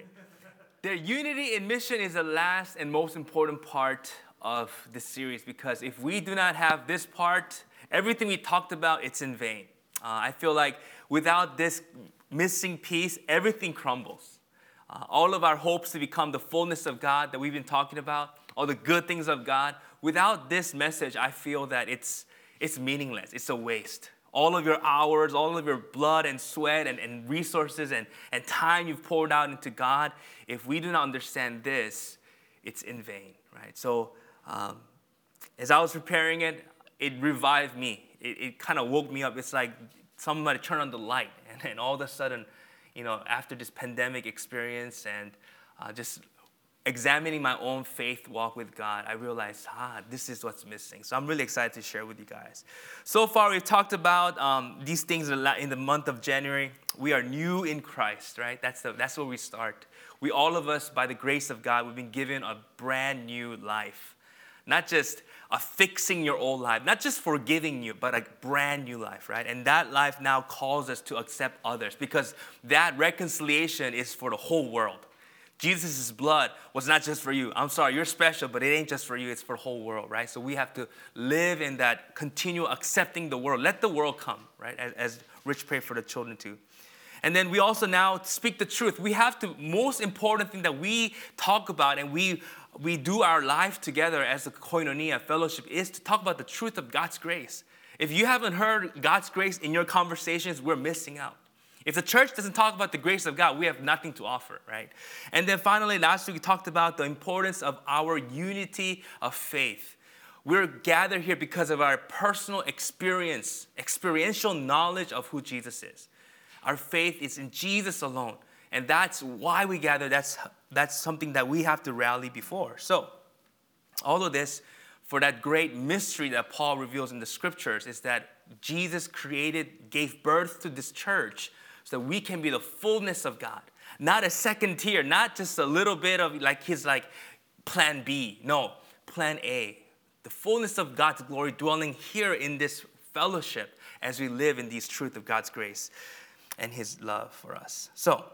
Okay. The unity in mission is the last and most important part of this series because if we do not have this part, everything we talked about, it's in vain. Uh, I feel like without this missing piece, everything crumbles. Uh, all of our hopes to become the fullness of God that we've been talking about, all the good things of God, without this message, I feel that it's, it's meaningless, it's a waste. All of your hours, all of your blood and sweat and, and resources and, and time you've poured out into God, if we do not understand this, it's in vain, right? So, um, as I was preparing it, it revived me. It, it kind of woke me up. It's like somebody turned on the light, and, and all of a sudden, you know, after this pandemic experience and uh, just examining my own faith walk with God, I realized, ah, this is what's missing. So I'm really excited to share with you guys. So far, we've talked about um, these things in the month of January. We are new in Christ, right? That's, the, that's where we start. We, all of us, by the grace of God, we've been given a brand new life. Not just a fixing your old life, not just forgiving you, but a brand new life, right? And that life now calls us to accept others because that reconciliation is for the whole world. Jesus' blood was not just for you. I'm sorry, you're special, but it ain't just for you, it's for the whole world, right? So we have to live in that, continue accepting the world. Let the world come, right? As, as Rich prayed for the children too. And then we also now speak the truth. We have to, most important thing that we talk about and we, we do our life together as a koinonia fellowship is to talk about the truth of God's grace. If you haven't heard God's grace in your conversations, we're missing out. If the church doesn't talk about the grace of God, we have nothing to offer, right? And then finally, last week we talked about the importance of our unity of faith. We're gathered here because of our personal experience, experiential knowledge of who Jesus is. Our faith is in Jesus alone. And that's why we gather. That's, that's something that we have to rally before. So, all of this for that great mystery that Paul reveals in the scriptures is that Jesus created, gave birth to this church so that we can be the fullness of God. Not a second tier, not just a little bit of like his like plan B. No, plan A. The fullness of God's glory dwelling here in this fellowship as we live in these truth of God's grace and his love for us. So,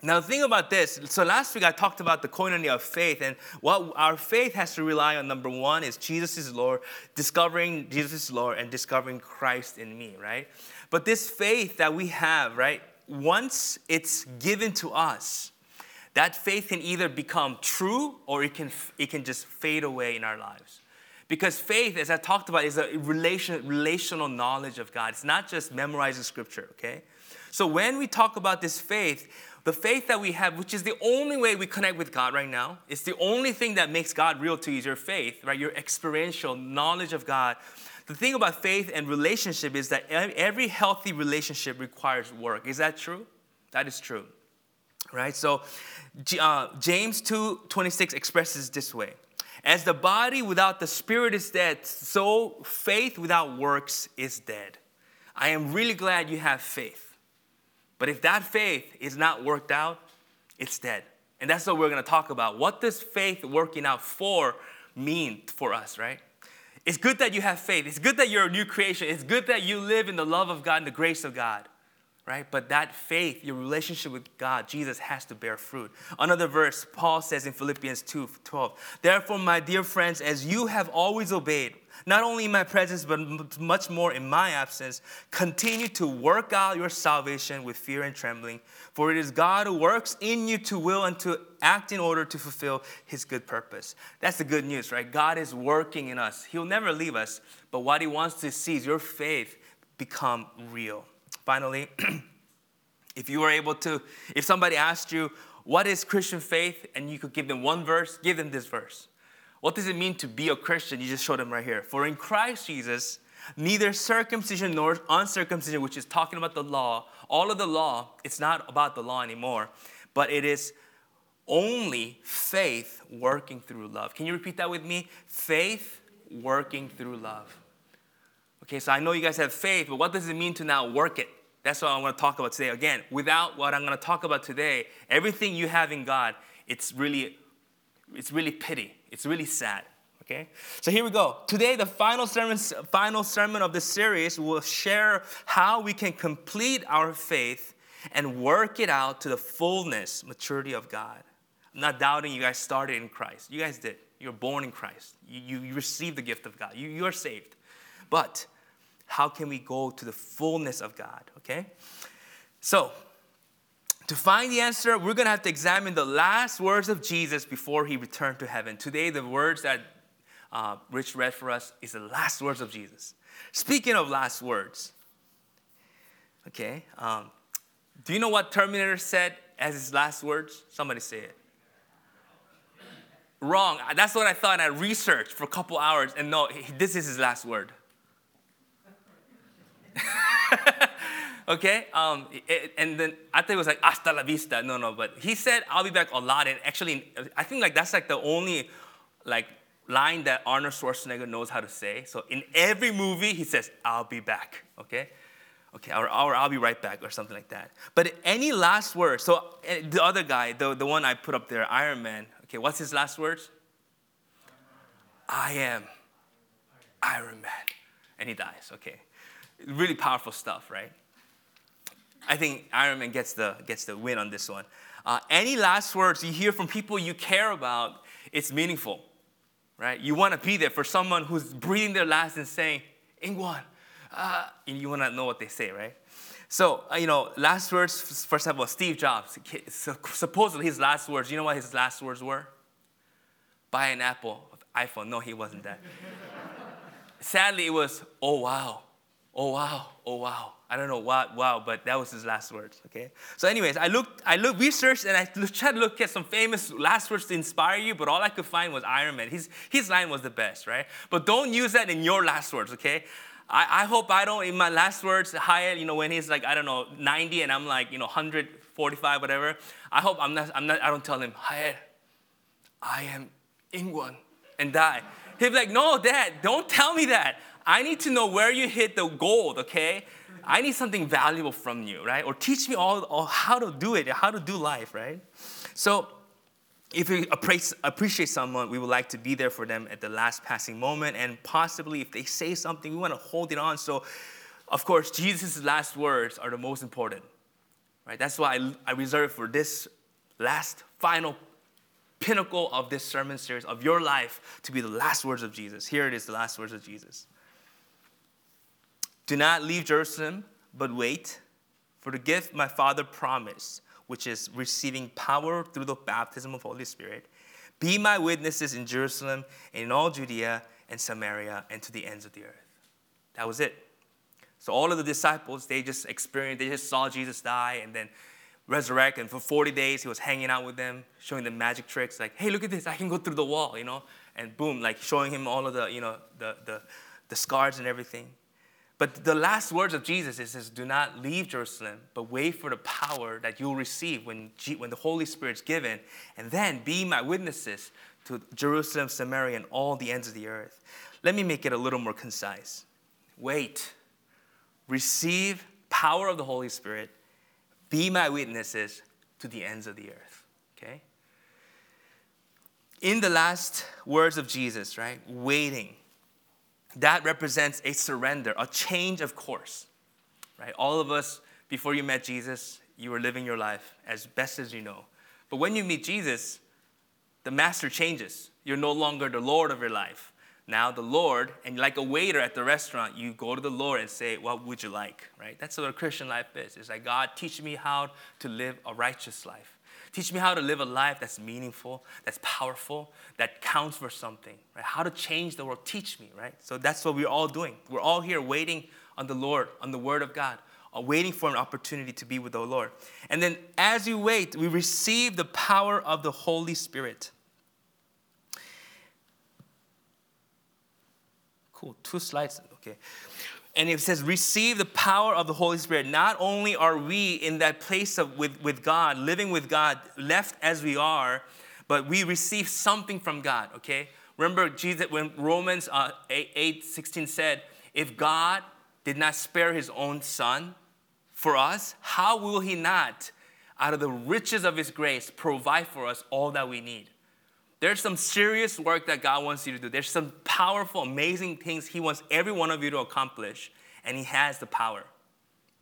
now, the thing about this, so last week I talked about the koinonia of faith, and what our faith has to rely on, number one, is Jesus Lord, discovering Jesus Lord, and discovering Christ in me, right? But this faith that we have, right, once it's given to us, that faith can either become true or it can, it can just fade away in our lives. Because faith, as I talked about, is a relation, relational knowledge of God. It's not just memorizing scripture, okay? So when we talk about this faith, the faith that we have, which is the only way we connect with God right now, it's the only thing that makes God real to you is your faith, right? Your experiential knowledge of God the thing about faith and relationship is that every healthy relationship requires work. Is that true? That is true. Right? So uh, James 2 26 expresses this way As the body without the spirit is dead, so faith without works is dead. I am really glad you have faith. But if that faith is not worked out, it's dead. And that's what we're going to talk about. What does faith working out for mean for us, right? It's good that you have faith. It's good that you're a new creation. It's good that you live in the love of God and the grace of God, right? But that faith, your relationship with God, Jesus has to bear fruit. Another verse, Paul says in Philippians 2 12, Therefore, my dear friends, as you have always obeyed, not only in my presence, but much more in my absence, continue to work out your salvation with fear and trembling. For it is God who works in you to will and to act in order to fulfill his good purpose. That's the good news, right? God is working in us. He'll never leave us, but what he wants to see is your faith become real. Finally, if you were able to, if somebody asked you, what is Christian faith? And you could give them one verse, give them this verse. What does it mean to be a Christian? You just showed them right here. For in Christ Jesus, neither circumcision nor uncircumcision, which is talking about the law, all of the law, it's not about the law anymore, but it is only faith working through love. Can you repeat that with me? Faith working through love. Okay, so I know you guys have faith, but what does it mean to now work it? That's what I want to talk about today. Again, without what I'm going to talk about today, everything you have in God, it's really, it's really pity. It's really sad. Okay? So here we go. Today, the final sermon, final sermon of this series will share how we can complete our faith and work it out to the fullness, maturity of God. I'm not doubting you guys started in Christ. You guys did. You're born in Christ. You, you, you received the gift of God. You, you are saved. But how can we go to the fullness of God? Okay? So, to find the answer, we're going to have to examine the last words of Jesus before he returned to heaven. Today, the words that uh, Rich read for us is the last words of Jesus. Speaking of last words, okay, um, do you know what Terminator said as his last words? Somebody say it. Wrong. That's what I thought. I researched for a couple hours, and no, this is his last word. okay? Um, it, and then I thought it was like hasta la vista. No, no, but he said I'll be back a lot. And actually, I think like that's like the only like line that Arnold Schwarzenegger knows how to say. So in every movie, he says I'll be back. Okay? Okay, or, or I'll be right back, or something like that. But any last words? So eh, the other guy, the, the one I put up there, Iron Man. Okay, what's his last words? I am Iron Man, and he dies. Okay, really powerful stuff, right? I think Iron Man gets the, gets the win on this one. Uh, any last words you hear from people you care about, it's meaningful, right? You want to be there for someone who's breathing their last and saying, In Kwon, uh, and you want to know what they say, right? So, uh, you know, last words, for example, Steve Jobs, supposedly his last words, you know what his last words were? Buy an Apple, iPhone. No, he wasn't that. Sadly, it was, oh wow, oh wow, oh wow. I don't know what, wow, but that was his last words, okay? So anyways, I looked, I looked, researched, and I tried to look at some famous last words to inspire you, but all I could find was Iron Man. His, his line was the best, right? But don't use that in your last words, okay? I, I hope I don't, in my last words, Hyatt, you know, when he's like, I don't know, 90 and I'm like, you know, 145, whatever, I hope I'm not, I'm not, I don't tell him, Hyatt, I am In Kwon, and die. He'd be like, no, dad, don't tell me that. I need to know where you hit the gold, okay? I need something valuable from you, right? Or teach me all, all how to do it, how to do life, right? So if we appreciate someone, we would like to be there for them at the last passing moment. And possibly if they say something, we want to hold it on. So, of course, Jesus' last words are the most important. Right? That's why I, I reserve for this last, final pinnacle of this sermon series of your life to be the last words of Jesus. Here it is, the last words of Jesus. Do not leave Jerusalem, but wait for the gift my Father promised, which is receiving power through the baptism of Holy Spirit. Be my witnesses in Jerusalem and in all Judea and Samaria and to the ends of the earth. That was it. So all of the disciples, they just experienced, they just saw Jesus die and then resurrect. And for 40 days, he was hanging out with them, showing them magic tricks, like, hey, look at this, I can go through the wall, you know? And boom, like showing him all of the, you know, the, the, the scars and everything. But the last words of Jesus is, says, do not leave Jerusalem, but wait for the power that you'll receive when, G- when the Holy Spirit's given, and then be my witnesses to Jerusalem, Samaria, and all the ends of the earth. Let me make it a little more concise. Wait, receive power of the Holy Spirit, be my witnesses to the ends of the earth. Okay? In the last words of Jesus, right? Waiting that represents a surrender, a change of course. Right? All of us, before you met Jesus, you were living your life as best as you know. But when you meet Jesus, the master changes. You're no longer the Lord of your life. Now the Lord, and like a waiter at the restaurant, you go to the Lord and say, What would you like? Right? That's what a Christian life is. It's like, God, teach me how to live a righteous life. Teach me how to live a life that's meaningful, that's powerful, that counts for something, right? How to change the world. Teach me, right? So that's what we're all doing. We're all here waiting on the Lord, on the Word of God, uh, waiting for an opportunity to be with the Lord. And then as you wait, we receive the power of the Holy Spirit. Cool, two slides, okay and it says receive the power of the holy spirit. Not only are we in that place of with, with god living with god left as we are but we receive something from god okay? Remember jesus when romans uh, 8, 8 16 said if god did not spare his own son for us how will he not out of the riches of his grace provide for us all that we need there's some serious work that God wants you to do. There's some powerful, amazing things He wants every one of you to accomplish, and He has the power.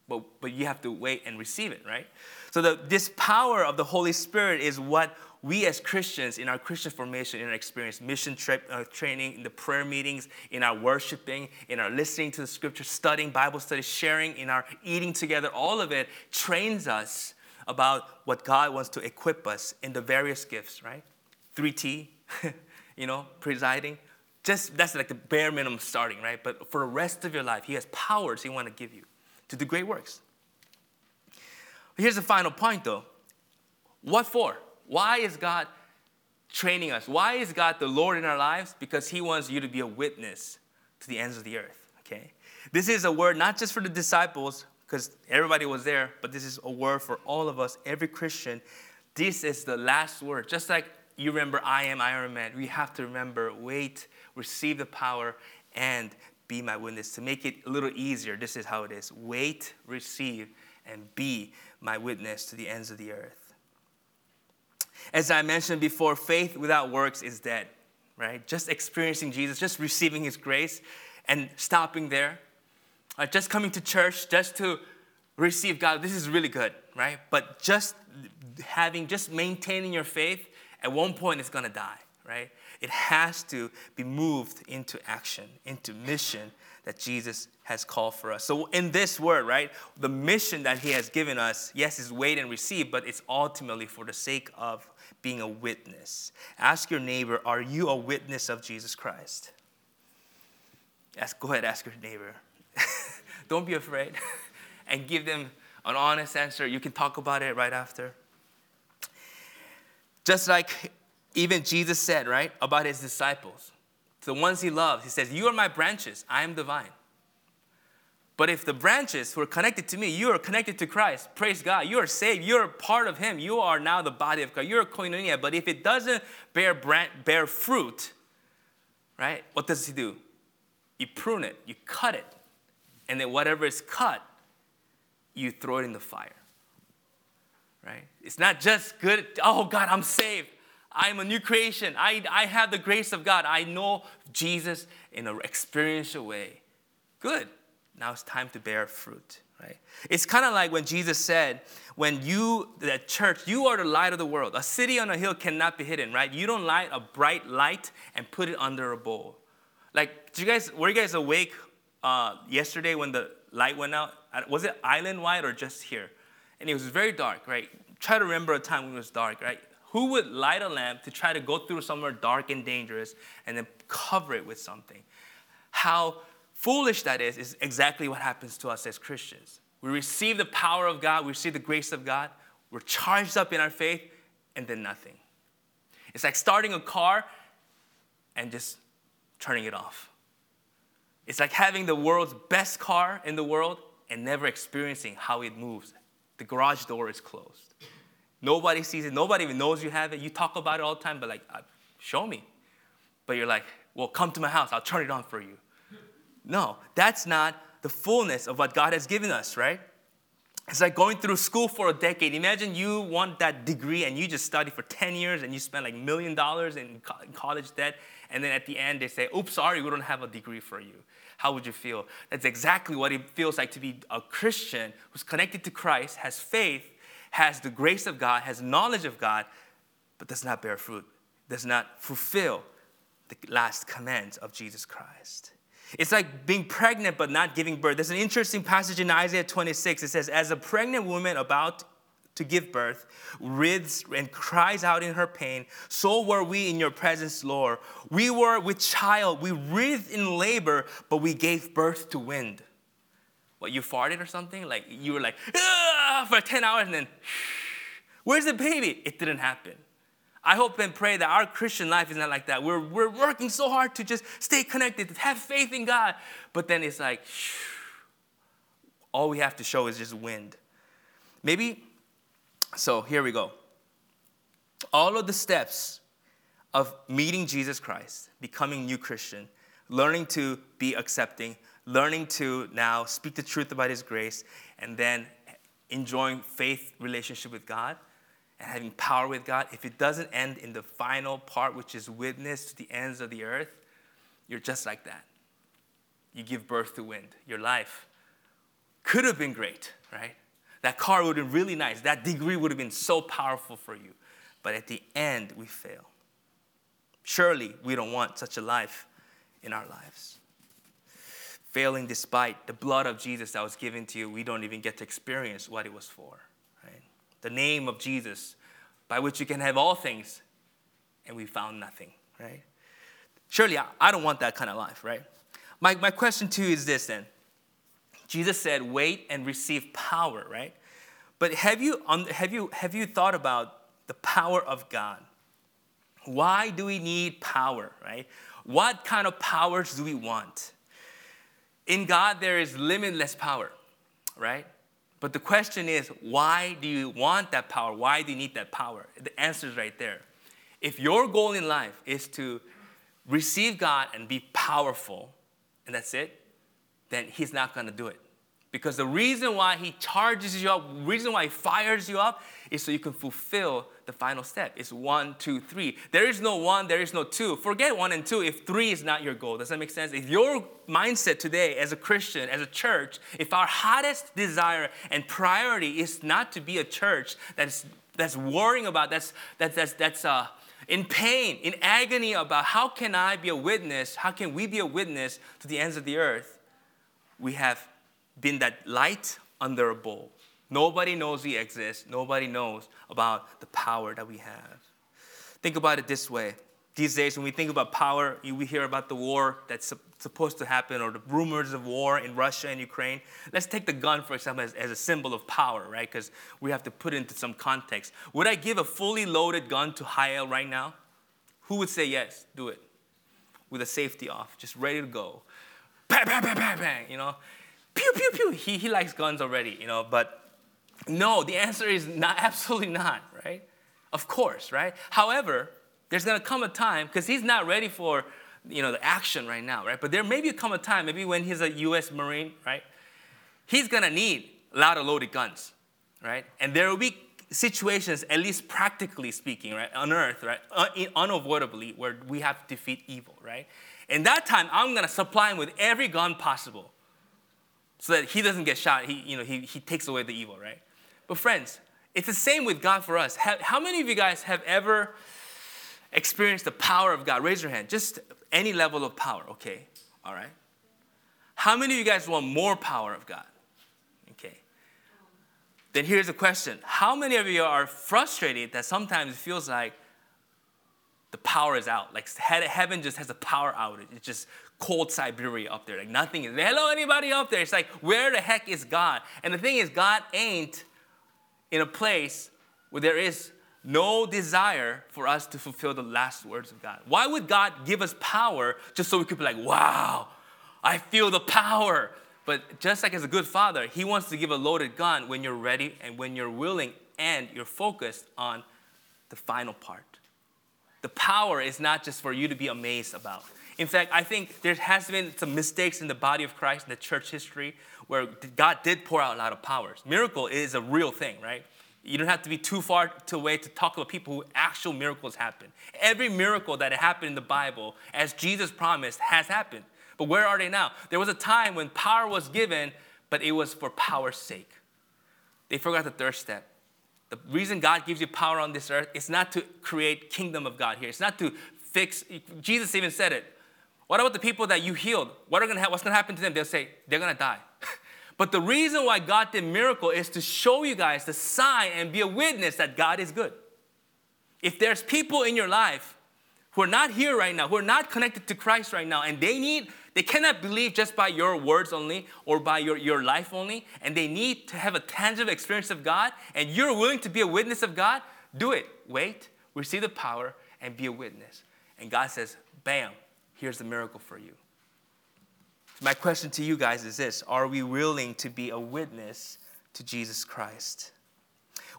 but, but you have to wait and receive it, right? So the, this power of the Holy Spirit is what we as Christians in our Christian formation, in our experience, mission trip, uh, training, in the prayer meetings, in our worshiping, in our listening to the scripture, studying, Bible study, sharing, in our eating together, all of it trains us about what God wants to equip us in the various gifts, right? 3T, you know, presiding. Just that's like the bare minimum starting, right? But for the rest of your life, He has powers He want to give you to do great works. Here's the final point though. What for? Why is God training us? Why is God the Lord in our lives? Because He wants you to be a witness to the ends of the earth, okay? This is a word not just for the disciples, because everybody was there, but this is a word for all of us, every Christian. This is the last word. Just like you remember, I am Iron Man, we have to remember, wait, receive the power, and be my witness. To make it a little easier, this is how it is wait, receive, and be my witness to the ends of the earth. As I mentioned before, faith without works is dead, right? Just experiencing Jesus, just receiving his grace and stopping there. Uh, just coming to church, just to receive God, this is really good, right? But just having, just maintaining your faith, at one point it's gonna die, right? It has to be moved into action, into mission that Jesus has called for us. So, in this word, right, the mission that He has given us, yes, is wait and receive, but it's ultimately for the sake of being a witness. Ask your neighbor, are you a witness of Jesus Christ? Ask, go ahead, ask your neighbor. Don't be afraid and give them an honest answer. You can talk about it right after. Just like even Jesus said, right, about his disciples, the ones he loves, he says, You are my branches, I am the vine. But if the branches who are connected to me, you are connected to Christ, praise God, you are saved, you're part of Him, you are now the body of God, you're a koinonia. But if it doesn't bear, brand, bear fruit, right, what does He do? You prune it, you cut it, and then whatever is cut, you throw it in the fire. Right? It's not just good, oh God, I'm saved. I'm a new creation. I, I have the grace of God. I know Jesus in an experiential way. Good. Now it's time to bear fruit, right? It's kind of like when Jesus said, when you, the church, you are the light of the world. A city on a hill cannot be hidden, right? You don't light a bright light and put it under a bowl. Like, did you guys, were you guys awake uh, yesterday when the light went out? Was it island wide or just here? And it was very dark, right? Try to remember a time when it was dark, right? Who would light a lamp to try to go through somewhere dark and dangerous and then cover it with something? How foolish that is, is exactly what happens to us as Christians. We receive the power of God, we receive the grace of God, we're charged up in our faith, and then nothing. It's like starting a car and just turning it off. It's like having the world's best car in the world and never experiencing how it moves. The garage door is closed. Nobody sees it. Nobody even knows you have it. You talk about it all the time, but like, uh, show me. But you're like, well, come to my house. I'll turn it on for you. No, that's not the fullness of what God has given us, right? It's like going through school for a decade. Imagine you want that degree and you just study for 10 years and you spend like million dollars in college debt. And then at the end, they say, oops, sorry, we don't have a degree for you. How would you feel? That's exactly what it feels like to be a Christian who's connected to Christ, has faith, has the grace of God, has knowledge of God, but does not bear fruit, does not fulfill the last commands of Jesus Christ. It's like being pregnant but not giving birth. There's an interesting passage in Isaiah 26. It says, As a pregnant woman about to give birth writhes and cries out in her pain, so were we in your presence, Lord. We were with child, we writhed in labor, but we gave birth to wind. What, you farted or something? Like you were like, for 10 hours and then, where's the baby? It didn't happen. I hope and pray that our Christian life is not like that. We're, we're working so hard to just stay connected, to have faith in God. But then it's like, all we have to show is just wind. Maybe, so here we go. All of the steps of meeting Jesus Christ, becoming new Christian, learning to be accepting, learning to now speak the truth about His grace, and then enjoying faith relationship with God and having power with God, if it doesn't end in the final part, which is witness to the ends of the earth, you're just like that. You give birth to wind. Your life could have been great, right? That car would have been really nice. That degree would have been so powerful for you. But at the end, we fail. Surely we don't want such a life in our lives. Failing despite the blood of Jesus that was given to you, we don't even get to experience what it was for. Right? The name of Jesus, by which you can have all things, and we found nothing, right? Surely I, don't want that kind of life, right? My, my question to you is this then. Jesus said, wait and receive power, right? But have you, have you, have you thought about the power of God? Why do we need power, right? What kind of powers do we want? In God, there is limitless power, right? But the question is, why do you want that power? Why do you need that power? The answer is right there. If your goal in life is to receive God and be powerful, and that's it, then He's not gonna do it. Because the reason why He charges you up, reason why He fires you up, is so you can fulfill the final step. It's one, two, three. There is no one, there is no two. Forget one and two if three is not your goal. Does that make sense? If your mindset today as a Christian, as a church, if our hottest desire and priority is not to be a church that's that's worrying about, that's that's that's that's uh in pain, in agony about how can I be a witness, how can we be a witness to the ends of the earth, we have been that light under a bowl. Nobody knows we exist. Nobody knows about the power that we have. Think about it this way. These days, when we think about power, we hear about the war that's supposed to happen or the rumors of war in Russia and Ukraine. Let's take the gun, for example, as, as a symbol of power, right? Because we have to put it into some context. Would I give a fully loaded gun to Hael right now? Who would say yes? Do it. With the safety off, just ready to go. Bang, bang, bang, bang, bang, you know? Pew, pew, pew. He, he likes guns already, you know, but no, the answer is not, absolutely not, right? Of course, right? However, there's gonna come a time, because he's not ready for you know, the action right now, right? But there may come a time, maybe when he's a US Marine, right? He's gonna need a lot of loaded guns, right? And there will be situations, at least practically speaking, right, on earth, right, uh, unavoidably, where we have to defeat evil, right? In that time, I'm gonna supply him with every gun possible so that he doesn't get shot. He, you know, he, he takes away the evil, right? But friends, it's the same with God for us. How many of you guys have ever experienced the power of God? Raise your hand. Just any level of power, okay? All right. How many of you guys want more power of God? Okay. Then here's the question How many of you are frustrated that sometimes it feels like the power is out? Like heaven just has a power outage. It's just cold Siberia up there. Like nothing is. Hello, anybody up there? It's like, where the heck is God? And the thing is, God ain't in a place where there is no desire for us to fulfill the last words of God. Why would God give us power just so we could be like, wow, I feel the power? But just like as a good father, He wants to give a loaded gun when you're ready and when you're willing and you're focused on the final part. The power is not just for you to be amazed about. In fact, I think there has been some mistakes in the body of Christ in the church history where God did pour out a lot of powers. Miracle is a real thing, right? You don't have to be too far away to talk about people who actual miracles happen. Every miracle that happened in the Bible, as Jesus promised, has happened. But where are they now? There was a time when power was given, but it was for power's sake. They forgot the third step. The reason God gives you power on this earth is not to create kingdom of God here. It's not to fix. Jesus even said it. What about the people that you healed? What are gonna ha- what's going to happen to them? They'll say they're going to die. But the reason why God did miracle is to show you guys the sign and be a witness that God is good. If there's people in your life who are not here right now, who are not connected to Christ right now, and they need, they cannot believe just by your words only or by your, your life only, and they need to have a tangible experience of God, and you're willing to be a witness of God, do it. Wait, receive the power, and be a witness. And God says, bam, here's the miracle for you. My question to you guys is this Are we willing to be a witness to Jesus Christ?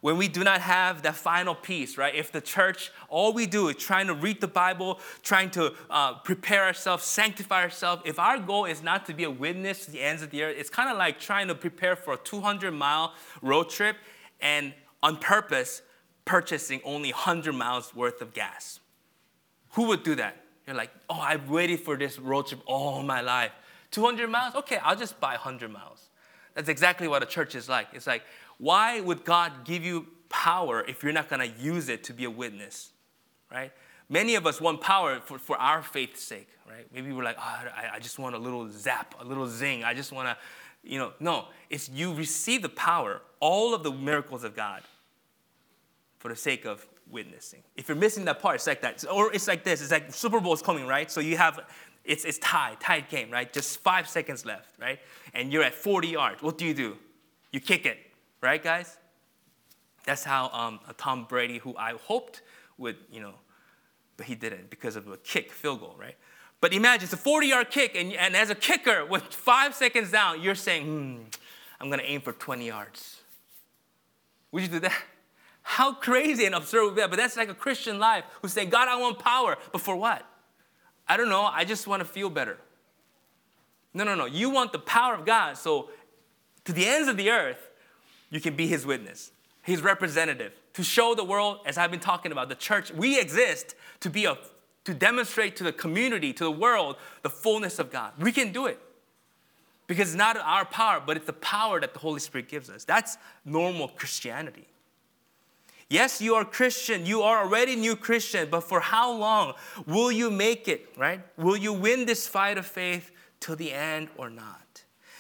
When we do not have that final piece, right? If the church, all we do is trying to read the Bible, trying to uh, prepare ourselves, sanctify ourselves, if our goal is not to be a witness to the ends of the earth, it's kind of like trying to prepare for a 200 mile road trip and on purpose purchasing only 100 miles worth of gas. Who would do that? You're like, oh, I've waited for this road trip all my life. 200 miles? Okay, I'll just buy 100 miles. That's exactly what a church is like. It's like, why would God give you power if you're not going to use it to be a witness, right? Many of us want power for, for our faith's sake, right? Maybe we're like, oh, I, I just want a little zap, a little zing. I just want to, you know, no. It's you receive the power, all of the miracles of God for the sake of witnessing. If you're missing that part, it's like that. Or it's like this. It's like Super Bowl is coming, right? So you have, it's, it's tied, tied game, right? Just five seconds left, right? And you're at 40 yards. What do you do? You kick it, right, guys? That's how um, Tom Brady, who I hoped would, you know, but he didn't because of a kick, field goal, right? But imagine it's a 40 yard kick, and, and as a kicker, with five seconds down, you're saying, hmm, I'm gonna aim for 20 yards. Would you do that? How crazy and absurd would that? But that's like a Christian life who's saying, God, I want power. But for what? I don't know. I just want to feel better. No, no, no. You want the power of God. So to the ends of the earth, you can be his witness, his representative, to show the world, as I've been talking about, the church, we exist to be a to demonstrate to the community, to the world, the fullness of God. We can do it. Because it's not our power, but it's the power that the Holy Spirit gives us. That's normal Christianity. Yes, you are Christian. You are already new Christian, but for how long will you make it, right? Will you win this fight of faith till the end or not?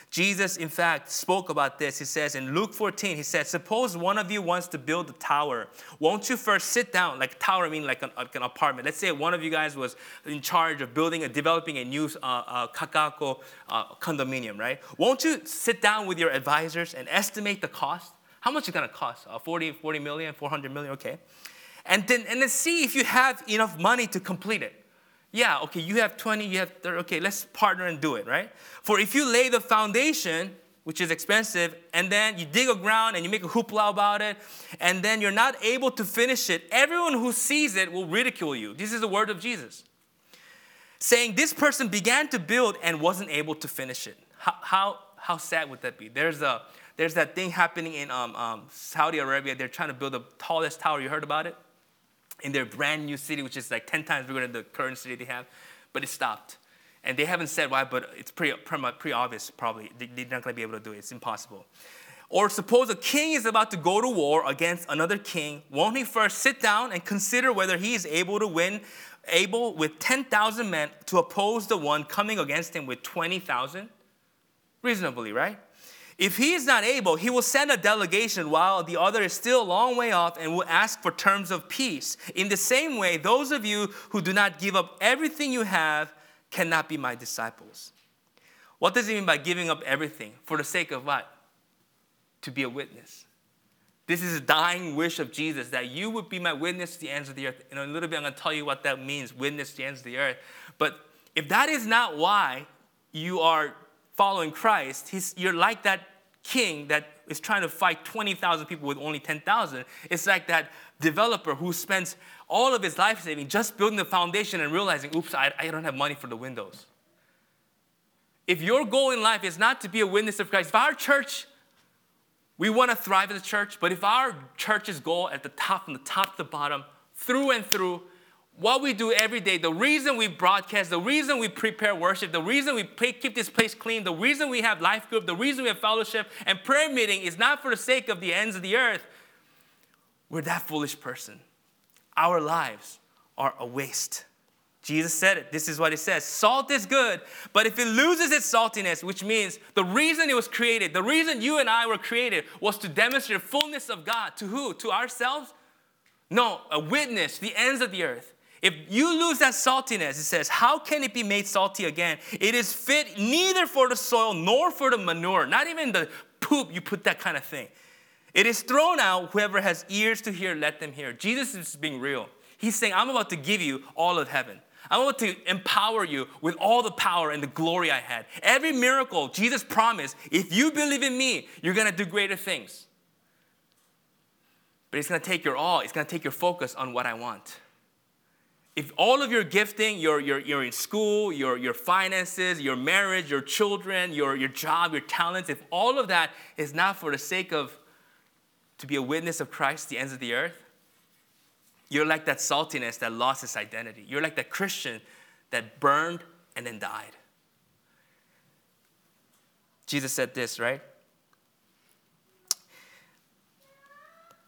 Jesus, in fact, spoke about this. He says in Luke 14, he said, Suppose one of you wants to build a tower. Won't you first sit down? Like tower, I mean like an, like an apartment. Let's say one of you guys was in charge of building and developing a new uh, uh, Kakaako uh, condominium, right? Won't you sit down with your advisors and estimate the cost? How much is it gonna cost? Uh, 40, 40 million, 400 million, okay. And then, and then see if you have enough money to complete it. Yeah, okay, you have 20, you have 30, okay, let's partner and do it, right? For if you lay the foundation, which is expensive, and then you dig a ground and you make a hoopla about it, and then you're not able to finish it, everyone who sees it will ridicule you. This is the word of Jesus. Saying this person began to build and wasn't able to finish it. How, how, how sad would that be? There's a, there's that thing happening in um, um, Saudi Arabia. They're trying to build the tallest tower. You heard about it? In their brand new city, which is like 10 times bigger than the current city they have. But it stopped. And they haven't said why, but it's pretty, pretty obvious probably. They're not going to be able to do it. It's impossible. Or suppose a king is about to go to war against another king. Won't he first sit down and consider whether he is able to win, able with 10,000 men to oppose the one coming against him with 20,000? Reasonably, right? If he is not able, he will send a delegation while the other is still a long way off and will ask for terms of peace. In the same way, those of you who do not give up everything you have cannot be my disciples. What does it mean by giving up everything? For the sake of what? To be a witness. This is a dying wish of Jesus that you would be my witness to the ends of the earth. In a little bit, I'm going to tell you what that means witness to the ends of the earth. But if that is not why you are following Christ, you're like that king that is trying to fight 20,000 people with only 10,000. It's like that developer who spends all of his life saving just building the foundation and realizing, oops, I, I don't have money for the windows. If your goal in life is not to be a witness of Christ, if our church, we want to thrive as a church, but if our church's goal at the top, from the top to the bottom, through and through, what we do every day, the reason we broadcast, the reason we prepare worship, the reason we pay, keep this place clean, the reason we have life group, the reason we have fellowship and prayer meeting is not for the sake of the ends of the earth. We're that foolish person. Our lives are a waste. Jesus said it. This is what he says Salt is good, but if it loses its saltiness, which means the reason it was created, the reason you and I were created was to demonstrate fullness of God. To who? To ourselves? No, a witness, the ends of the earth. If you lose that saltiness, it says, how can it be made salty again? It is fit neither for the soil nor for the manure, not even the poop, you put that kind of thing. It is thrown out. Whoever has ears to hear, let them hear. Jesus is being real. He's saying, I'm about to give you all of heaven. I'm about to empower you with all the power and the glory I had. Every miracle, Jesus promised, if you believe in me, you're going to do greater things. But it's going to take your all, it's going to take your focus on what I want if all of your gifting, your, your, you're in school, your, your finances, your marriage, your children, your, your job, your talents, if all of that is not for the sake of to be a witness of Christ, the ends of the earth, you're like that saltiness that lost its identity. You're like that Christian that burned and then died. Jesus said this, right?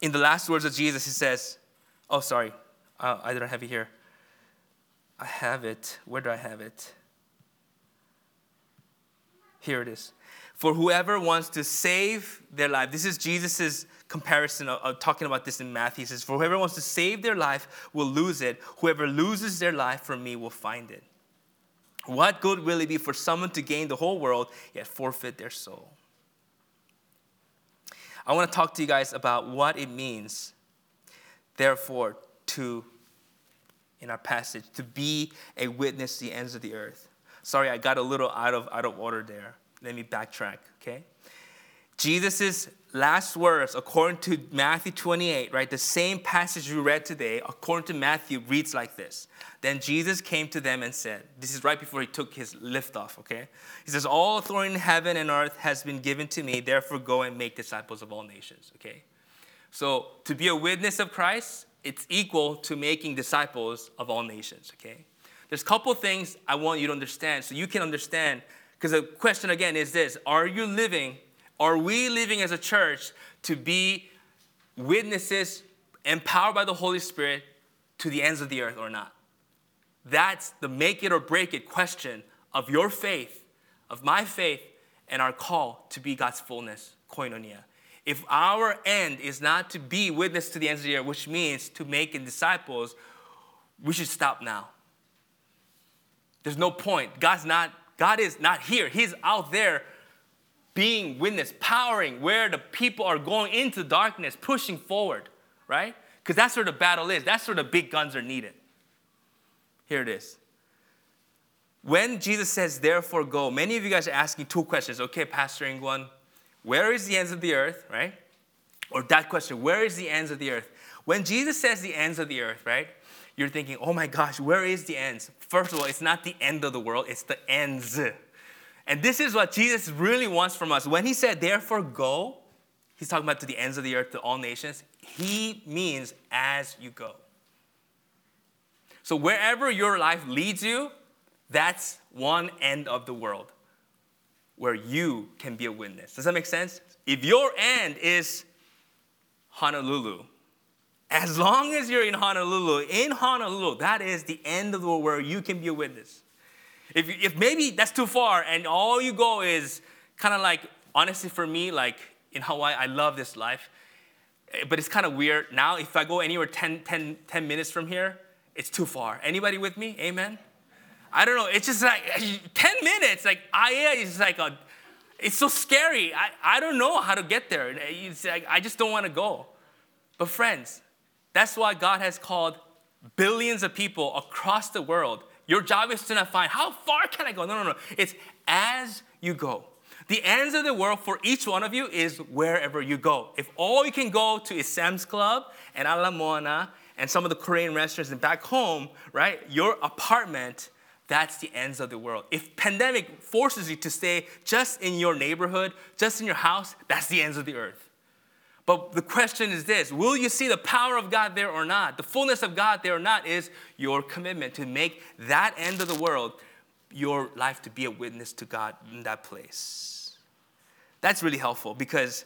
In the last words of Jesus, he says, Oh, sorry, uh, I don't have you here. I have it. Where do I have it? Here it is. For whoever wants to save their life, this is Jesus' comparison of, of, talking about this in Matthew. He says, For whoever wants to save their life will lose it. Whoever loses their life for me will find it. What good will it be for someone to gain the whole world yet forfeit their soul? I want to talk to you guys about what it means, therefore, to, in our passage, to be a witness to the ends of the earth. Sorry, I got a little out of, out of order there. Let me backtrack, okay? Jesus' last words, according to Matthew 28, right, the same passage we read today, according to Matthew, reads like this. Then Jesus came to them and said, This is right before he took his lift off, okay? He says, All authority in heaven and earth has been given to me, therefore go and make disciples of all nations, okay? So to be a witness of Christ, it's equal to making disciples of all nations, okay? There's a couple things I want you to understand so you can understand, because the question again is this Are you living are we living as a church to be witnesses empowered by the Holy Spirit to the ends of the earth or not? That's the make it or break it question of your faith, of my faith, and our call to be God's fullness, koinonia. If our end is not to be witness to the ends of the earth, which means to make disciples, we should stop now. There's no point. God's not, God is not here. He's out there being witness, powering where the people are going into darkness, pushing forward, right? Because that's where the battle is. That's where the big guns are needed. Here it is. When Jesus says, therefore go, many of you guys are asking two questions. Okay, Pastor In Kwon, where is the ends of the earth, right? Or that question, where is the ends of the earth? When Jesus says the ends of the earth, right? You're thinking, oh my gosh, where is the ends? First of all, it's not the end of the world, it's the ends and this is what Jesus really wants from us. When he said, therefore go, he's talking about to the ends of the earth, to all nations. He means as you go. So wherever your life leads you, that's one end of the world where you can be a witness. Does that make sense? If your end is Honolulu, as long as you're in Honolulu, in Honolulu, that is the end of the world where you can be a witness. If, if maybe that's too far and all you go is kind of like, honestly, for me, like in Hawaii, I love this life. Eh, but it's kind of weird. Now, if I go anywhere 10, 10, 10 minutes from here, it's too far. Anybody with me? Amen? I don't know. It's just like 10 minutes. Like, I is like a, it's so scary. I, I don't know how to get there. It's like, I just don't want to go. But, friends, that's why God has called billions of people across the world your job is to not find how far can I go? No, no, no. It's as you go. The ends of the world for each one of you is wherever you go. If all you can go to is Sam's Club and Ala Moana and some of the Korean restaurants and back home, right? Your apartment, that's the ends of the world. If pandemic forces you to stay just in your neighborhood, just in your house, that's the ends of the earth. But the question is this will you see the power of God there or not? The fullness of God there or not is your commitment to make that end of the world your life to be a witness to God in that place. That's really helpful because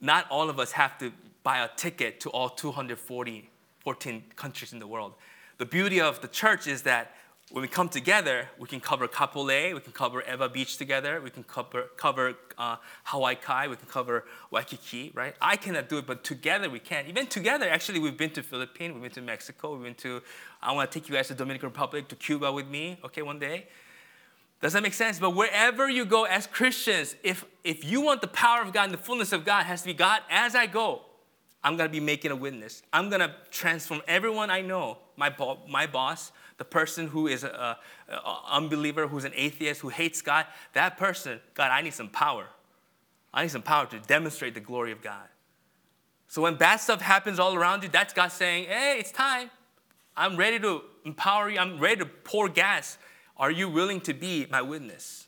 not all of us have to buy a ticket to all 240, 14 countries in the world. The beauty of the church is that when we come together, we can cover Kapolei, we can cover Ewa Beach together, we can cover, cover uh, Hawaii Kai, we can cover Waikiki, right? I cannot do it, but together we can. Even together, actually, we've been to Philippines, we've been to Mexico, we've been to, I want to take you guys to Dominican Republic, to Cuba with me, okay, one day. Does that make sense? But wherever you go as Christians, if, if you want the power of God and the fullness of God, has to be God, as I go, I'm going to be making a witness. I'm going to transform everyone I know, my, bo- my boss, the person who is an unbeliever, who's an atheist, who hates God, that person, God, I need some power. I need some power to demonstrate the glory of God. So when bad stuff happens all around you, that's God saying, hey, it's time. I'm ready to empower you. I'm ready to pour gas. Are you willing to be my witness?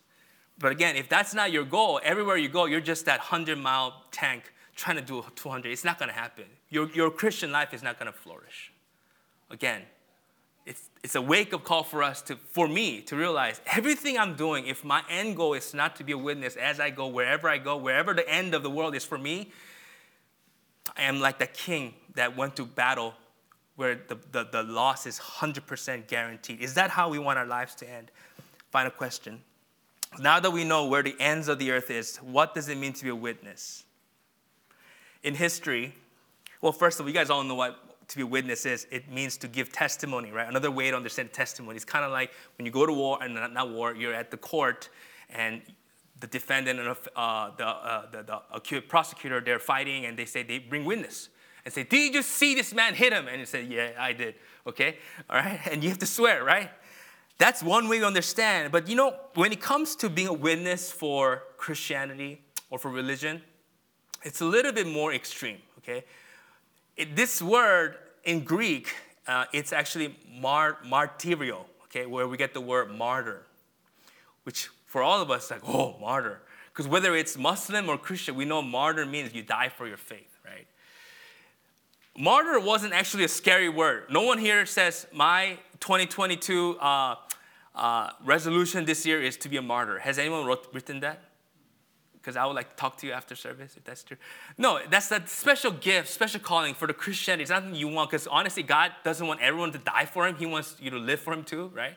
But again, if that's not your goal, everywhere you go, you're just that 100 mile tank trying to do 200. It's not going to happen. Your, your Christian life is not going to flourish. Again, it's, it's a wake up call for us to, for me to realize everything I'm doing, if my end goal is not to be a witness as I go, wherever I go, wherever the end of the world is for me, I am like the king that went to battle where the, the, the loss is 100% guaranteed. Is that how we want our lives to end? Final question. Now that we know where the ends of the earth is, what does it mean to be a witness? In history, well, first of all, you guys all know what to be a witness is. It means to give testimony, right? Another way to understand testimony is kind of like when you go to war, and not war, you're at the court, and the defendant and uh, the, uh, the, the acute prosecutor, they're fighting, and they say they bring witness and say, Did you just see this man hit him? And you say, Yeah, I did. Okay? All right? And you have to swear, right? That's one way to understand. But you know, when it comes to being a witness for Christianity or for religion, it's a little bit more extreme, okay? It, this word in Greek, uh, it's actually mar- martyrio, okay, where we get the word martyr, which for all of us, like, oh, martyr. Because whether it's Muslim or Christian, we know martyr means you die for your faith, right? Martyr wasn't actually a scary word. No one here says, my 2022 uh, uh, resolution this year is to be a martyr. Has anyone wrote, written that? Because I would like to talk to you after service, if that's true. No, that's a special gift, special calling for the Christianity. It's nothing you want, because honestly, God doesn't want everyone to die for Him. He wants you to live for Him too, right?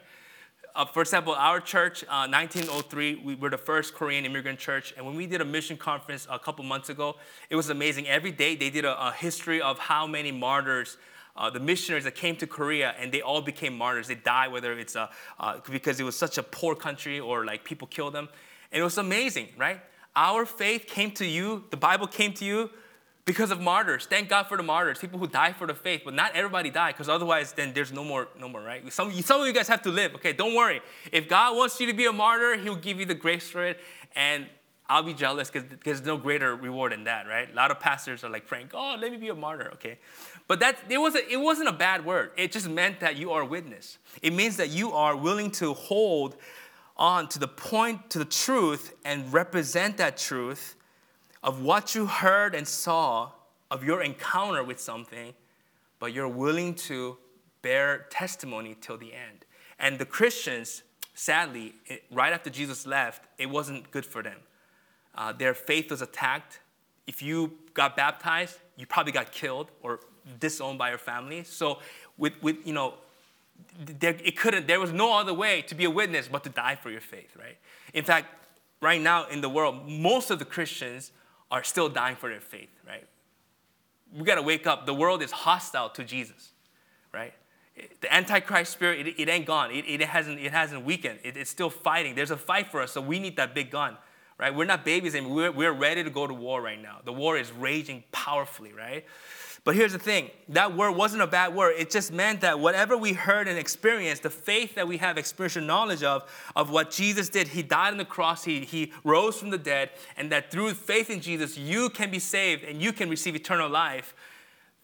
Uh, for example, our church, uh, 1903, we were the first Korean immigrant church. And when we did a mission conference a couple months ago, it was amazing. Every day they did a, a history of how many martyrs uh, the missionaries that came to Korea and they all became martyrs. They died, whether it's uh, uh, because it was such a poor country or like people killed them. And it was amazing, right? Our faith came to you, the Bible came to you because of martyrs. Thank God for the martyrs, people who die for the faith. But not everybody died, because otherwise, then there's no more, no more, right? Some, some of you guys have to live. Okay, don't worry. If God wants you to be a martyr, He'll give you the grace for it. And I'll be jealous because there's no greater reward than that, right? A lot of pastors are like praying, "Oh, let me be a martyr." Okay, but that it was a, it wasn't a bad word. It just meant that you are a witness. It means that you are willing to hold on to the point to the truth and represent that truth of what you heard and saw of your encounter with something, but you're willing to bear testimony till the end. And the Christians, sadly, it, right after Jesus left, it wasn't good for them uh, their faith was attacked. If you got baptized, you probably got killed or disowned by your family. So, with, with you know, there, it couldn't, there was no other way to be a witness but to die for your faith, right? In fact, right now in the world, most of the Christians are still dying for their faith, right? We got to wake up. The world is hostile to Jesus, right? The Antichrist spirit, it, it ain't gone. It, it, hasn't, it hasn't weakened. It, it's still fighting. There's a fight for us, so we need that big gun right? We're not babies anymore. We're, we're ready to go to war right now. The war is raging powerfully, right? But here's the thing that word wasn't a bad word. It just meant that whatever we heard and experienced, the faith that we have experiential knowledge of, of what Jesus did, He died on the cross, He, he rose from the dead, and that through faith in Jesus, you can be saved and you can receive eternal life.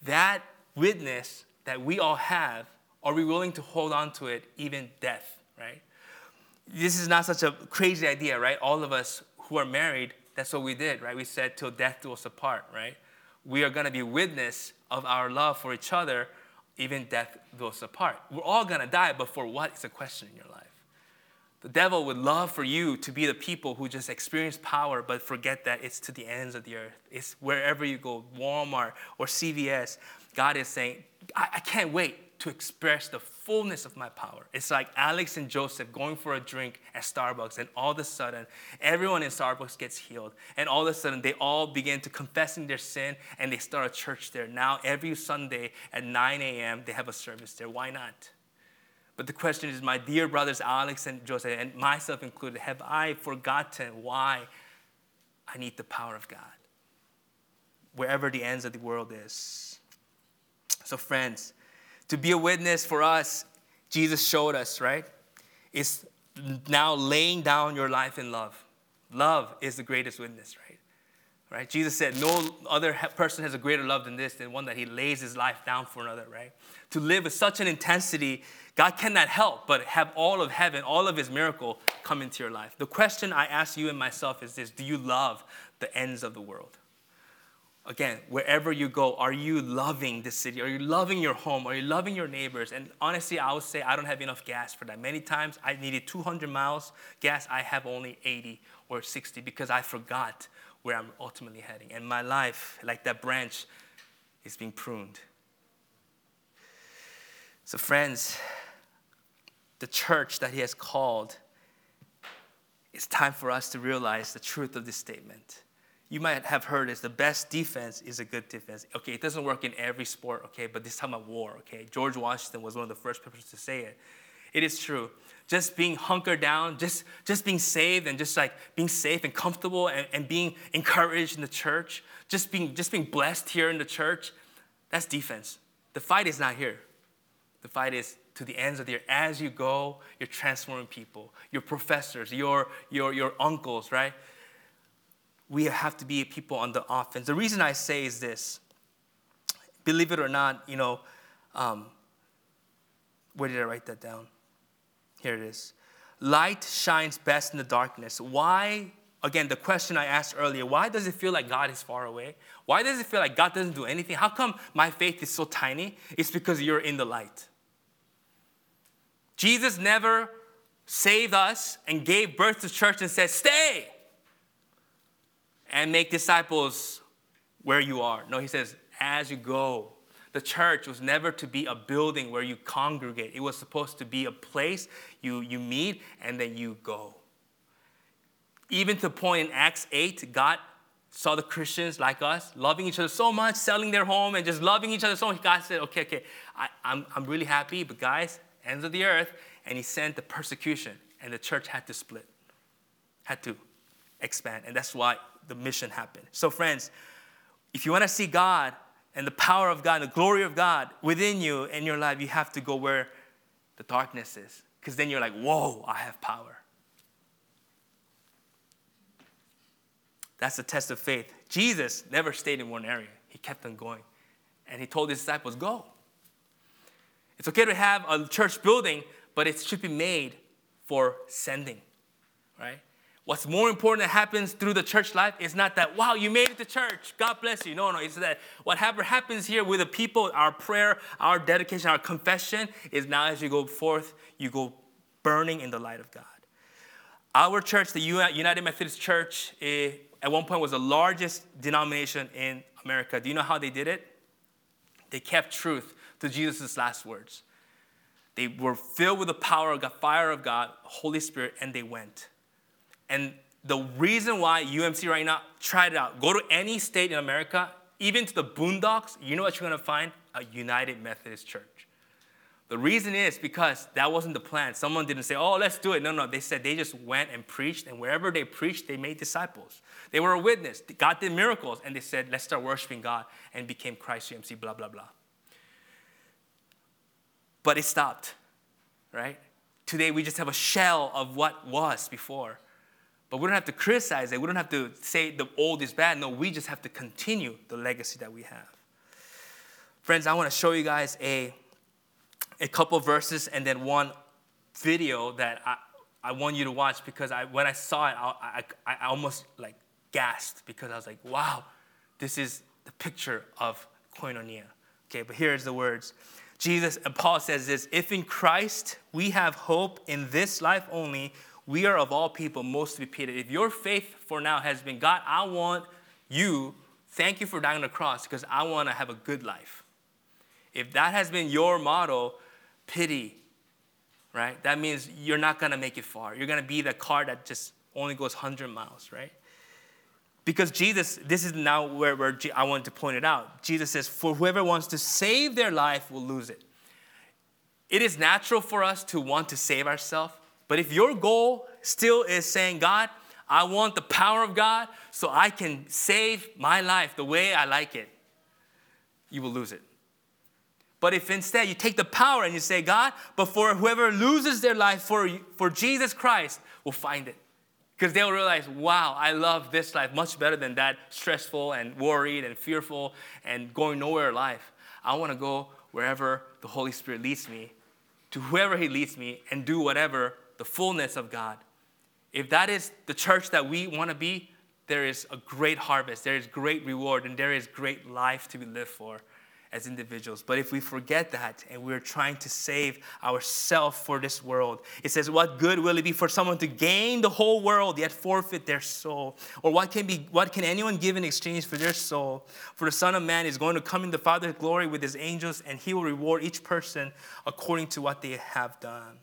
That witness that we all have, are we willing to hold on to it, even death, right? This is not such a crazy idea, right? All of us who are married, that's what we did, right? We said, till death do us apart, right? We are going to be witness of our love for each other, even death goes apart. We're all going to die, but for what is a question in your life? The devil would love for you to be the people who just experience power but forget that it's to the ends of the earth. It's wherever you go, Walmart or CVS. God is saying, I, I can't wait to express the fullness of my power. It's like Alex and Joseph going for a drink at Starbucks, and all of a sudden, everyone in Starbucks gets healed. And all of a sudden, they all begin to confessing their sin, and they start a church there. Now, every Sunday at 9 a.m., they have a service there. Why not? But the question is, my dear brothers Alex and Joseph, and myself included, have I forgotten why I need the power of God? Wherever the ends of the world is. So, friends, to be a witness for us, Jesus showed us, right? It's now laying down your life in love. Love is the greatest witness, right? Right? Jesus said, No other person has a greater love than this, than one that he lays his life down for another, right? To live with such an intensity, God cannot help but have all of heaven, all of his miracle come into your life. The question I ask you and myself is this Do you love the ends of the world? Again, wherever you go, are you loving the city? Are you loving your home? Are you loving your neighbors? And honestly, I would say I don't have enough gas for that. Many times I needed 200 miles gas, I have only 80 or 60 because I forgot where I'm ultimately heading. And my life, like that branch, is being pruned. So, friends, the church that He has called, it's time for us to realize the truth of this statement. You might have heard is the best defense is a good defense. Okay, it doesn't work in every sport, okay, but this time of war, okay. George Washington was one of the first people to say it. It is true. Just being hunkered down, just, just being saved and just like being safe and comfortable and, and being encouraged in the church, just being, just being blessed here in the church, that's defense. The fight is not here. The fight is to the ends of the earth. As you go, you're transforming people, your professors, your, your, your uncles, right? We have to be people on the offense. The reason I say is this believe it or not, you know, um, where did I write that down? Here it is. Light shines best in the darkness. Why? Again, the question I asked earlier why does it feel like God is far away? Why does it feel like God doesn't do anything? How come my faith is so tiny? It's because you're in the light. Jesus never saved us and gave birth to church and said, Stay and make disciples where you are. No, he says, As you go, the church was never to be a building where you congregate. It was supposed to be a place you, you meet and then you go. Even to the point in Acts 8, God saw the Christians like us loving each other so much, selling their home and just loving each other so much. God said, okay, okay, I, I'm, I'm really happy, but guys, ends of the earth. And he sent the persecution, and the church had to split, had to expand. And that's why the mission happened. So, friends, if you want to see God and the power of God, the glory of God within you in your life, you have to go where the darkness is. Because then you're like, whoa, I have power. That's the test of faith. Jesus never stayed in one area, he kept on going. And he told his disciples, go. It's okay to have a church building, but it should be made for sending, right? What's more important that happens through the church life is not that, wow, you made it to church, God bless you. No, no, it's that what happens here with the people, our prayer, our dedication, our confession is now as you go forth, you go burning in the light of God. Our church, the United Methodist Church, eh, at one point was the largest denomination in America. Do you know how they did it? They kept truth to Jesus' last words. They were filled with the power of God, fire of God, Holy Spirit, and they went. And the reason why UMC right now, try it out. Go to any state in America, even to the boondocks, you know what you're gonna find? A United Methodist Church. The reason is because that wasn't the plan. Someone didn't say, oh, let's do it. No, no, they said they just went and preached, and wherever they preached, they made disciples. They were a witness. God did miracles, and they said, let's start worshiping God, and became Christ UMC, blah, blah, blah. But it stopped, right? Today, we just have a shell of what was before. But we don't have to criticize it. We don't have to say the old is bad. No, we just have to continue the legacy that we have. Friends, I want to show you guys a, a couple verses and then one video that I, I want you to watch because I, when I saw it, I, I, I almost like gasped because I was like, wow, this is the picture of koinonia. Okay, but here's the words. Jesus and Paul says this if in Christ we have hope in this life only, we are of all people most to be pitied. If your faith for now has been, God, I want you, thank you for dying on the cross because I want to have a good life. If that has been your motto, pity, right? That means you're not going to make it far. You're going to be the car that just only goes 100 miles, right? Because Jesus, this is now where, where I want to point it out. Jesus says, For whoever wants to save their life will lose it. It is natural for us to want to save ourselves, but if your goal still is saying, God, I want the power of God so I can save my life the way I like it, you will lose it. But if instead you take the power and you say, God, but for whoever loses their life for, for Jesus Christ will find it. Because they'll realize, wow, I love this life much better than that stressful and worried and fearful and going nowhere life. I want to go wherever the Holy Spirit leads me, to whoever He leads me, and do whatever the fullness of God. If that is the church that we want to be, there is a great harvest, there is great reward, and there is great life to be lived for. as individuals. But if we forget that and we're trying to save ourselves for this world, it says, What good will it be for someone to gain the whole world yet forfeit their soul? Or what can, be, what can anyone give in exchange for their soul? For the Son of Man is going to come in the Father's glory with his angels, and he will reward each person according to what they have done.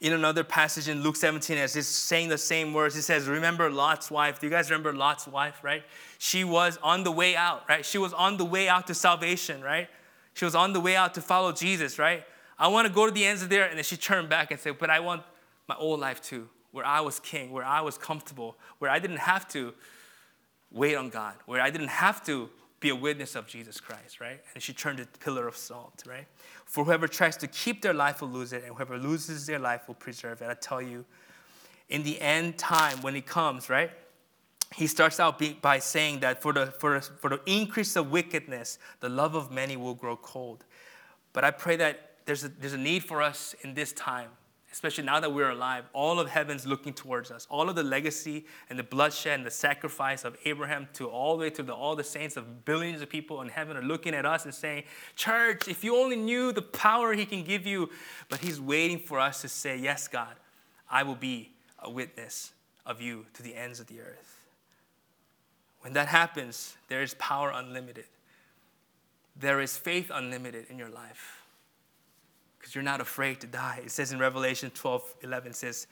In another passage in Luke 17, as he's saying the same words, he says, Remember Lot's wife. Do you guys remember Lot's wife, right? She was on the way out, right? She was on the way out to salvation, right? She was on the way out to follow Jesus, right? I want to go to the ends of there. And then she turned back and said, But I want my old life too, where I was king, where I was comfortable, where I didn't have to wait on God, where I didn't have to be a witness of Jesus Christ, right? And she turned to the pillar of salt, right? For whoever tries to keep their life will lose it, and whoever loses their life will preserve it. I tell you, in the end time, when he comes, right? He starts out by saying that for the, for, for the increase of wickedness, the love of many will grow cold. But I pray that there's a, there's a need for us in this time especially now that we're alive, all of heaven's looking towards us. All of the legacy and the bloodshed and the sacrifice of Abraham to all the way to the, all the saints of billions of people in heaven are looking at us and saying, Church, if you only knew the power he can give you. But he's waiting for us to say, Yes, God, I will be a witness of you to the ends of the earth. When that happens, there is power unlimited. There is faith unlimited in your life because you're not afraid to die. It says in Revelation 12 11, says,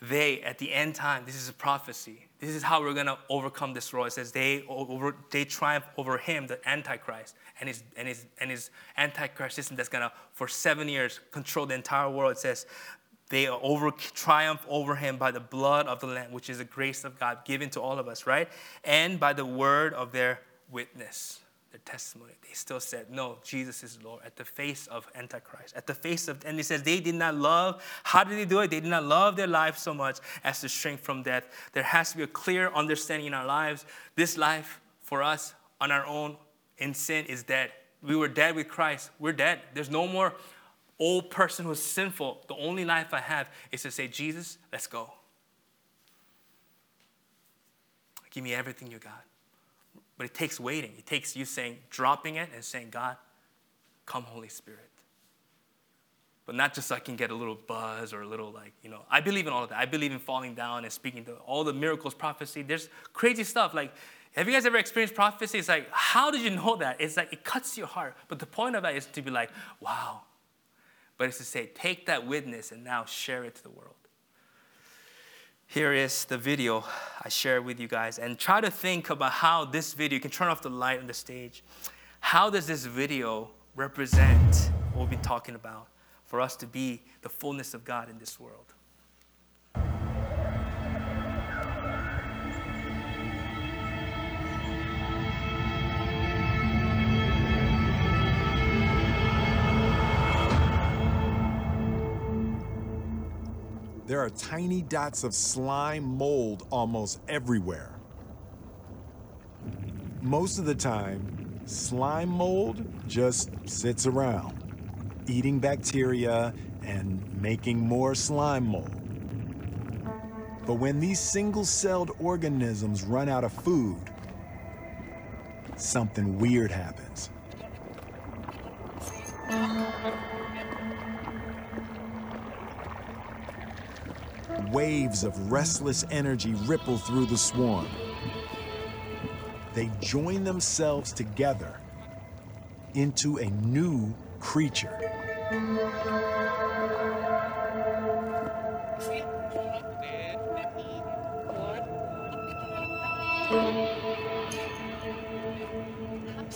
they at the end time, this is a prophecy. This is how we're gonna overcome this world. It says they over, they triumph over him, the Antichrist, and his and his and his Antichrist system that's gonna for seven years control the entire world. It says they over triumph over him by the blood of the Lamb, which is the grace of God given to all of us, right? And by the word of their witness their testimony. They still said, No, Jesus is Lord at the face of Antichrist. At the face of, and he says they did not love. How did they do it? They did not love their life so much as to shrink from death. There has to be a clear understanding in our lives. This life for us on our own in sin is dead. We were dead with Christ. We're dead. There's no more old person who's sinful. The only life I have is to say, Jesus, let's go. Give me everything you got. But it takes waiting. It takes you saying, dropping it and saying, God, come, Holy Spirit. But not just so I can get a little buzz or a little like, you know, I believe in all of that. I believe in falling down and speaking to all the miracles, prophecy. There's crazy stuff. Like, have you guys ever experienced prophecy? It's like, how did you know that? It's like, it cuts your heart. But the point of that is to be like, wow. But it's to say, take that witness and now share it to the world here is the video I share with you guys and try to think about how this video, you can turn off the light on the stage. How does this video represent what we've been talking about for us to be the fullness of God in this world? There are tiny dots of slime mold almost everywhere. Most of the time, slime mold just sits around, eating bacteria and making more slime mold. But when these single-celled organisms run out of food, something weird happens. Waves of restless energy ripple through the swarm. They join themselves together into a new creature.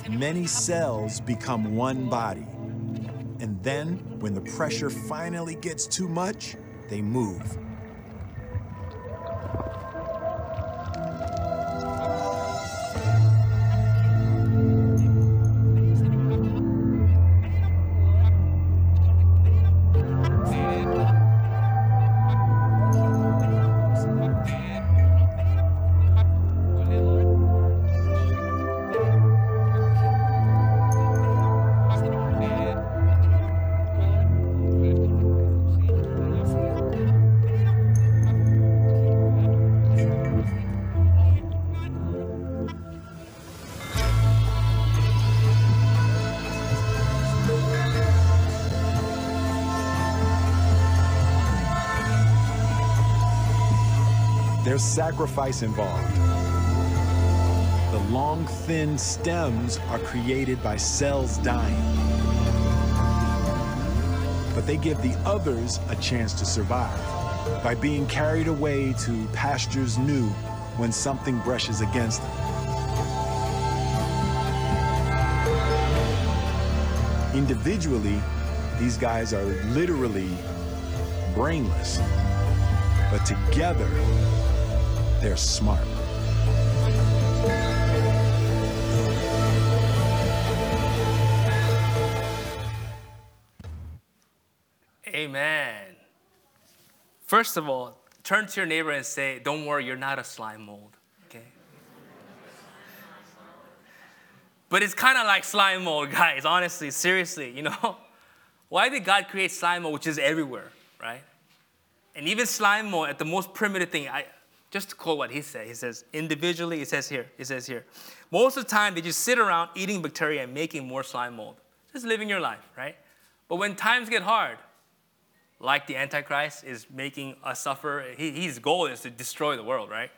Many cells become one body. And then, when the pressure finally gets too much, they move. There's sacrifice involved. The long, thin stems are created by cells dying. But they give the others a chance to survive by being carried away to pastures new when something brushes against them. Individually, these guys are literally brainless, but together, they're smart. Amen. First of all, turn to your neighbor and say, Don't worry, you're not a slime mold. Okay? But it's kind of like slime mold, guys, honestly, seriously, you know? Why did God create slime mold, which is everywhere, right? And even slime mold, at the most primitive thing, I, just to quote what he said, he says, individually, it says here, it says here, most of the time they just sit around eating bacteria and making more slime mold, just living your life, right? But when times get hard, like the Antichrist is making us suffer, his goal is to destroy the world, right?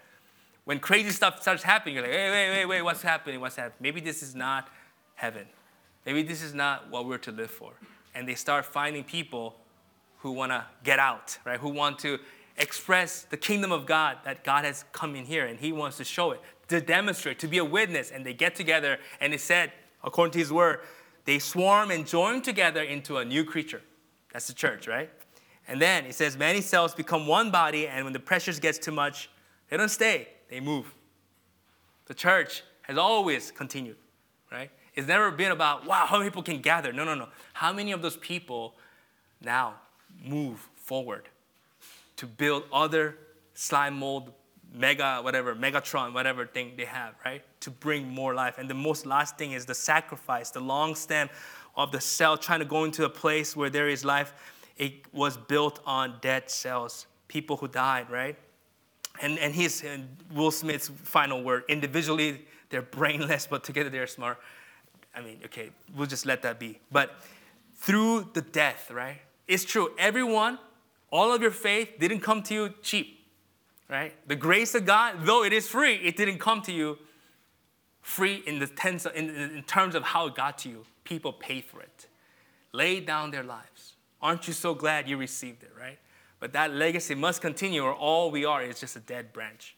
When crazy stuff starts happening, you're like, hey, wait, wait, wait, what's happening? What's happening? Maybe this is not heaven. Maybe this is not what we're to live for. And they start finding people who want to get out, right? Who want to express the kingdom of God that God has come in here and He wants to show it, to demonstrate, to be a witness. And they get together and it said, according to His word, they swarm and join together into a new creature. That's the church, right? And then it says, many cells become one body, and when the pressures gets too much, they don't stay, they move. The church has always continued, right? It's never been about, wow, how many people can gather? No, no, no. How many of those people now move forward to build other slime mold, mega, whatever, Megatron, whatever thing they have, right? To bring more life. And the most last thing is the sacrifice, the long stem of the cell trying to go into a place where there is life it was built on dead cells, people who died, right? And, and his and Will Smith's final word individually, they're brainless, but together they're smart. I mean, okay, we'll just let that be. But through the death, right? It's true. Everyone, all of your faith didn't come to you cheap, right? The grace of God, though it is free, it didn't come to you free in the tense, in, in terms of how it got to you. People paid for it, laid down their lives. Aren't you so glad you received it, right? But that legacy must continue, or all we are is just a dead branch.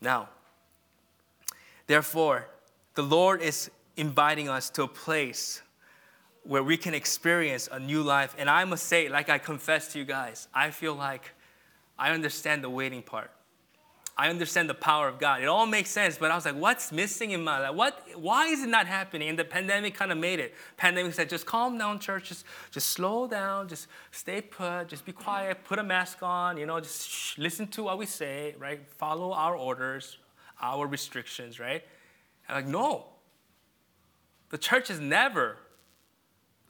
Now, therefore, the Lord is inviting us to a place where we can experience a new life. And I must say, like I confess to you guys, I feel like I understand the waiting part. I understand the power of God. It all makes sense, but I was like, what's missing in my life? What, why is it not happening? And the pandemic kind of made it. Pandemic said, just calm down, church. Just, just slow down. Just stay put. Just be quiet. Put a mask on. You know, just shh, listen to what we say, right? Follow our orders, our restrictions, right? And like, no. The church has never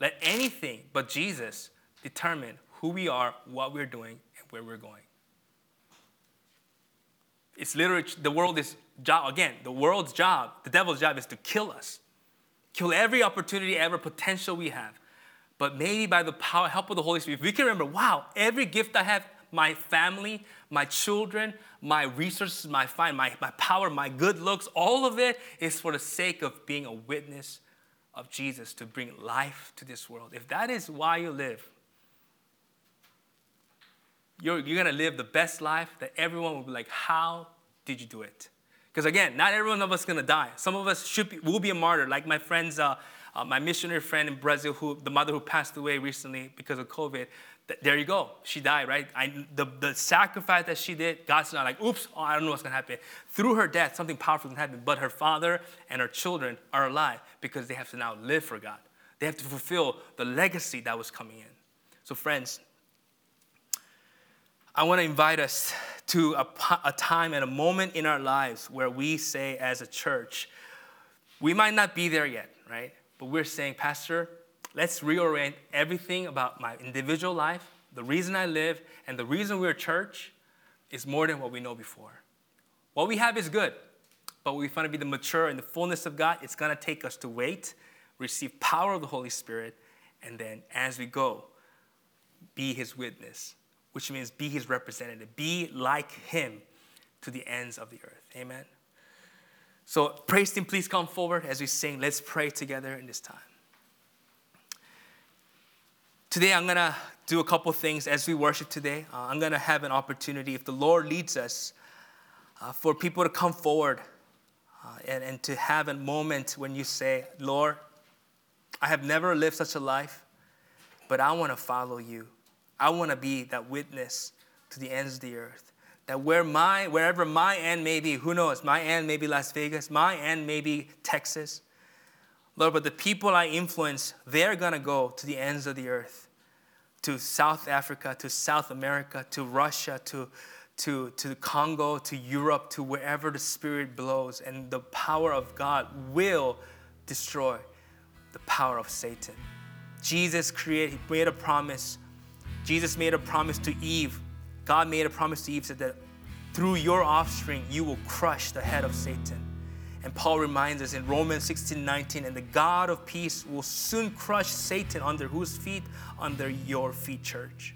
let anything but Jesus determine who we are, what we're doing, and where we're going. It's literally the world is job again. The world's job, the devil's job, is to kill us, kill every opportunity, every potential we have. But maybe by the power, help of the Holy Spirit, if we can remember, wow, every gift I have, my family, my children, my resources, my fine, my, my power, my good looks, all of it is for the sake of being a witness of Jesus to bring life to this world. If that is why you live, you're, you're going to live the best life that everyone will be like, how did you do it? Because again, not everyone of us is going to die. Some of us should be, will be a martyr, like my friends, uh, uh, my missionary friend in Brazil, who the mother who passed away recently because of COVID. Th- there you go. She died, right? I, the, the sacrifice that she did, God's not like, oops, oh, I don't know what's going to happen. Through her death, something powerful can happen. But her father and her children are alive because they have to now live for God. They have to fulfill the legacy that was coming in. So, friends, I want to invite us to a, a, time and a moment in our lives where we say, as a church, we might not be there yet, right? But we're saying, Pastor, let's reorient everything about my individual life, the reason I live, and the reason we're a church is more than what we know before. What we have is good, but we find to be the mature and the fullness of God, it's going to take us to wait, receive power of the Holy Spirit, and then as we go, be His witness which means be his representative, be like him to the ends of the earth. Amen. So, praise team, please come forward as we sing. Let's pray together in this time. Today, I'm going to do a couple things as we worship today. Uh, I'm going to have an opportunity, if the Lord leads us, uh, for people to come forward uh, and, and to have a moment when you say, Lord, I have never lived such a life, but I want to follow you. I want to be that witness to the ends of the earth. That where my, wherever my end may be, who knows, my end may be Las Vegas, my end may be Texas, Lord, but the people I influence, they're going to go to the ends of the earth, to South Africa, to South America, to Russia, to, to, to Congo, to Europe, to wherever the Spirit blows. And the power of God will destroy the power of Satan. Jesus created, made a promise. Jesus made a promise to Eve. God made a promise to Eve, said that through your offspring, you will crush the head of Satan. And Paul reminds us in Romans 16 19, and the God of peace will soon crush Satan under whose feet? Under your feet, church.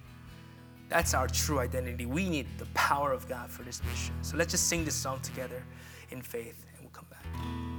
That's our true identity. We need the power of God for this mission. So let's just sing this song together in faith, and we'll come back.